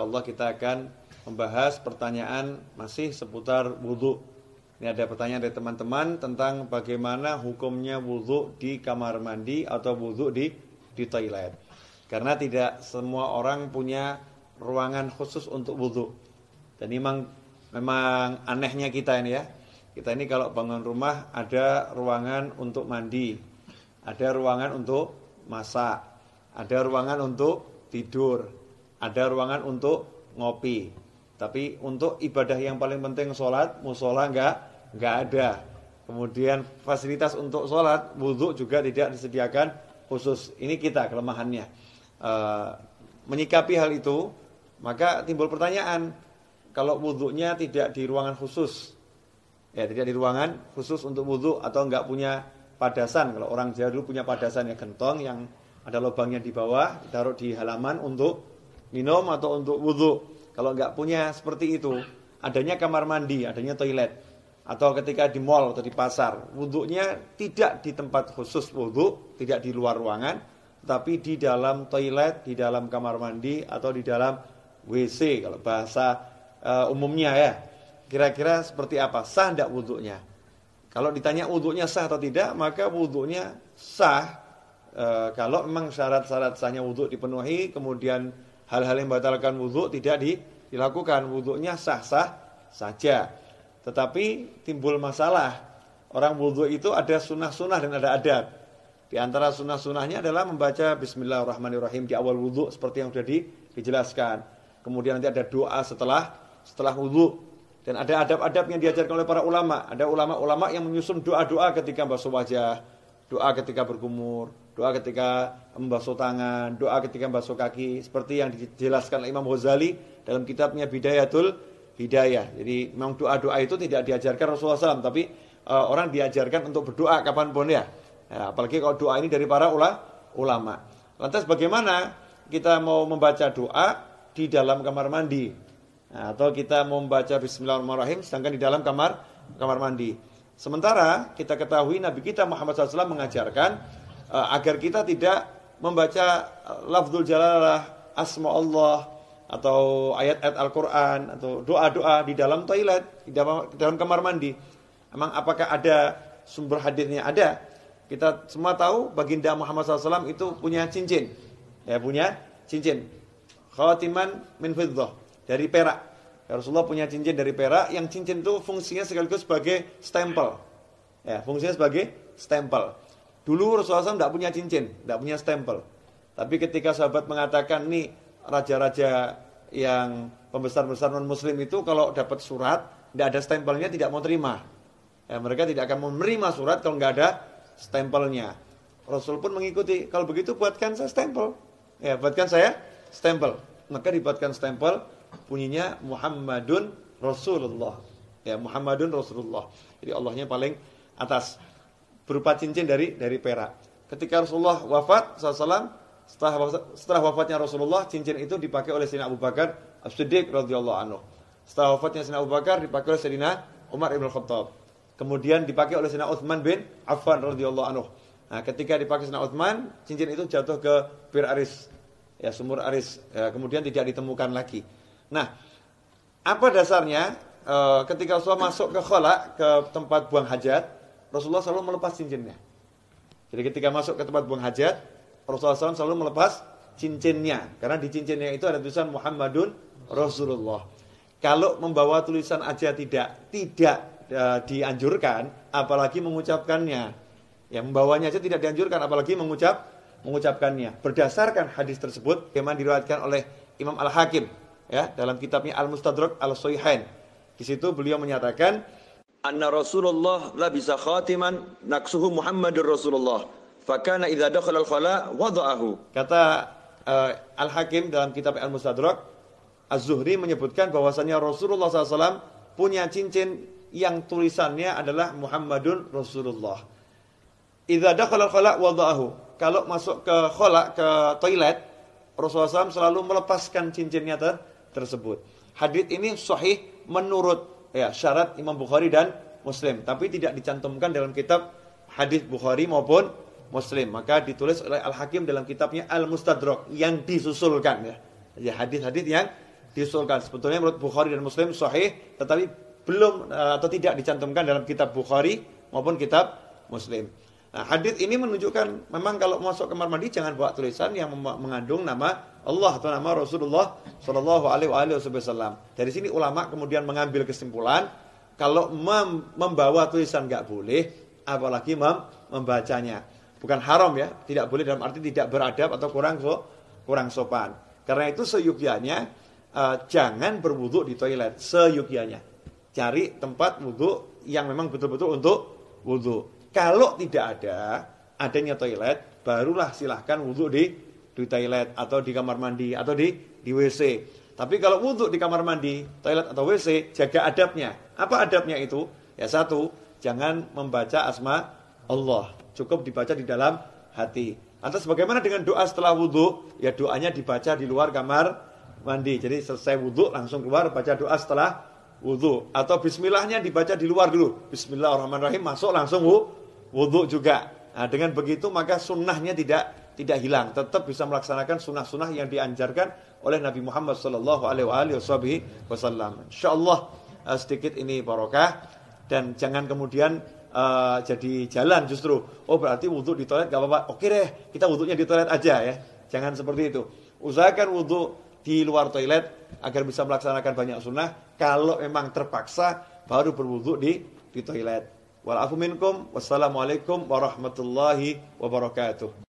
Allah kita akan membahas pertanyaan masih seputar wudhu. Ini ada pertanyaan dari teman-teman tentang bagaimana hukumnya wudhu di kamar mandi atau wudhu di di toilet. Karena tidak semua orang punya ruangan khusus untuk wudhu. Dan memang memang anehnya kita ini ya. Kita ini kalau bangun rumah ada ruangan untuk mandi, ada ruangan untuk masak, ada ruangan untuk tidur, ada ruangan untuk ngopi. Tapi untuk ibadah yang paling penting sholat, musola enggak, enggak ada. Kemudian fasilitas untuk sholat, wudhu juga tidak disediakan khusus. Ini kita kelemahannya. E, menyikapi hal itu, maka timbul pertanyaan, kalau wudhunya tidak di ruangan khusus, ya tidak di ruangan khusus untuk wudhu atau enggak punya padasan. Kalau orang Jawa punya padasan ya gentong yang ada lubangnya di bawah, ditaruh di halaman untuk minum atau untuk wudhu. Kalau enggak punya seperti itu, adanya kamar mandi, adanya toilet, atau ketika di mall atau di pasar, wudhunya tidak di tempat khusus wudhu, tidak di luar ruangan, tapi di dalam toilet, di dalam kamar mandi atau di dalam WC kalau bahasa uh, umumnya ya. Kira-kira seperti apa? Sah tidak wudhunya? Kalau ditanya wudhunya sah atau tidak, maka wudhunya sah e, kalau memang syarat-syarat sahnya wudhu dipenuhi, kemudian hal-hal yang membatalkan wudhu tidak di, dilakukan, wudhunya sah-sah saja. Tetapi timbul masalah, orang wudhu itu ada sunnah-sunnah dan ada adab. Di antara sunnah-sunnahnya adalah membaca Bismillahirrahmanirrahim di awal wudhu seperti yang sudah dijelaskan. Kemudian nanti ada doa setelah setelah wudhu dan ada adab-adab yang diajarkan oleh para ulama. Ada ulama-ulama yang menyusun doa-doa ketika basuh wajah, doa ketika berkumur, doa ketika membasuh tangan, doa ketika membasuh kaki. Seperti yang dijelaskan oleh Imam Ghazali dalam kitabnya Bidayatul Hidayah. Jadi memang doa-doa itu tidak diajarkan Rasulullah SAW. Tapi uh, orang diajarkan untuk berdoa kapan pun ya. ya. Apalagi kalau doa ini dari para ulama. Lantas bagaimana kita mau membaca doa di dalam kamar mandi? Nah, atau kita membaca Bismillahirrahmanirrahim sedangkan di dalam kamar kamar mandi. Sementara kita ketahui Nabi kita Muhammad SAW mengajarkan uh, agar kita tidak membaca uh, lafzul jalalah, asma Allah atau ayat-ayat Al-Quran atau doa-doa di dalam toilet, di dalam, di dalam kamar mandi. Emang apakah ada sumber hadirnya? Ada. Kita semua tahu baginda Muhammad SAW itu punya cincin. Ya, punya cincin. Khatiman min fiddah dari perak. Ya, Rasulullah punya cincin dari perak yang cincin itu fungsinya sekaligus sebagai stempel. Ya, fungsinya sebagai stempel. Dulu Rasulullah SAW tidak punya cincin, tidak punya stempel. Tapi ketika sahabat mengatakan nih raja-raja yang pembesar-besar non muslim itu kalau dapat surat tidak ada stempelnya tidak mau terima. Ya, mereka tidak akan menerima surat kalau nggak ada stempelnya. Rasul pun mengikuti. Kalau begitu buatkan saya stempel. Ya, buatkan saya stempel. Maka dibuatkan stempel bunyinya Muhammadun Rasulullah. Ya, Muhammadun Rasulullah. Jadi Allahnya paling atas berupa cincin dari dari perak. Ketika Rasulullah wafat SAW, setelah setelah wafatnya Rasulullah, cincin itu dipakai oleh Sayyidina Abu Bakar As-Siddiq radhiyallahu anhu. Setelah wafatnya Sayyidina Abu Bakar dipakai oleh Sayyidina Umar ibn Khattab. Kemudian dipakai oleh Sayyidina Uthman bin Affan radhiyallahu anhu. Nah, ketika dipakai Sayyidina Uthman, cincin itu jatuh ke Bir Aris, ya sumur Aris. Ya, kemudian tidak ditemukan lagi. Nah, apa dasarnya e, ketika Rasulullah masuk ke khala, ke tempat buang hajat, Rasulullah selalu melepas cincinnya. Jadi ketika masuk ke tempat buang hajat, Rasulullah SAW selalu melepas cincinnya. Karena di cincinnya itu ada tulisan Muhammadun Rasulullah. Kalau membawa tulisan aja tidak tidak e, dianjurkan, apalagi mengucapkannya. Ya, membawanya aja tidak dianjurkan, apalagi mengucap mengucapkannya. Berdasarkan hadis tersebut, yang diriwayatkan oleh Imam Al Hakim ya dalam kitabnya Al Mustadrak Al Sahihain. Di situ beliau menyatakan anna Rasulullah la bisa khatiman naksuhu Muhammadur Rasulullah. Fakana idza dakhala al-khala wada'ahu. Kata uh, Al Hakim dalam kitab Al Mustadrak Az-Zuhri menyebutkan bahwasanya Rasulullah SAW punya cincin yang tulisannya adalah Muhammadun Rasulullah. Idza dakhala al-khala wada'ahu. Kalau masuk ke khala ke toilet Rasulullah SAW selalu melepaskan cincinnya ter tersebut. Hadis ini sahih menurut ya syarat Imam Bukhari dan Muslim, tapi tidak dicantumkan dalam kitab hadis Bukhari maupun Muslim. Maka ditulis oleh Al Hakim dalam kitabnya Al Mustadrak yang disusulkan ya. Ya hadis-hadis yang diusulkan. Sebetulnya menurut Bukhari dan Muslim sahih, tetapi belum eh, atau tidak dicantumkan dalam kitab Bukhari maupun kitab Muslim. Nah, hadis ini menunjukkan memang kalau masuk kamar mandi jangan bawa tulisan yang mengandung nama Allah atau nama Rasulullah Shallallahu Alaihi Wasallam. Dari sini ulama kemudian mengambil kesimpulan kalau mem membawa tulisan nggak boleh, apalagi mem membacanya. Bukan haram ya, tidak boleh dalam arti tidak beradab atau kurang so kurang sopan. Karena itu seyukianya uh, jangan berwudhu di toilet seyukianya. Cari tempat wudhu yang memang betul-betul untuk wudhu. Kalau tidak ada adanya toilet, barulah silahkan wudhu di di toilet atau di kamar mandi atau di di WC. Tapi kalau wudhu di kamar mandi, toilet atau WC, jaga adabnya. Apa adabnya itu? Ya satu, jangan membaca asma Allah. Cukup dibaca di dalam hati. Atau sebagaimana dengan doa setelah wudhu, ya doanya dibaca di luar kamar mandi. Jadi selesai wudhu langsung keluar baca doa setelah wudhu. Atau bismillahnya dibaca di luar dulu. Bismillahirrahmanirrahim masuk langsung wudhu wudhu juga. Nah, dengan begitu maka sunnahnya tidak tidak hilang, tetap bisa melaksanakan sunnah-sunnah yang dianjarkan oleh Nabi Muhammad Sallallahu Alaihi Wasallam. Insyaallah uh, sedikit ini barokah dan jangan kemudian uh, jadi jalan justru. Oh berarti wudhu di toilet gak apa-apa. Oke deh, kita wudhunya di toilet aja ya. Jangan seperti itu. Usahakan wudhu di luar toilet agar bisa melaksanakan banyak sunnah. Kalau memang terpaksa baru berwudhu di di toilet. والعفو منكم والسلام عليكم ورحمة الله وبركاته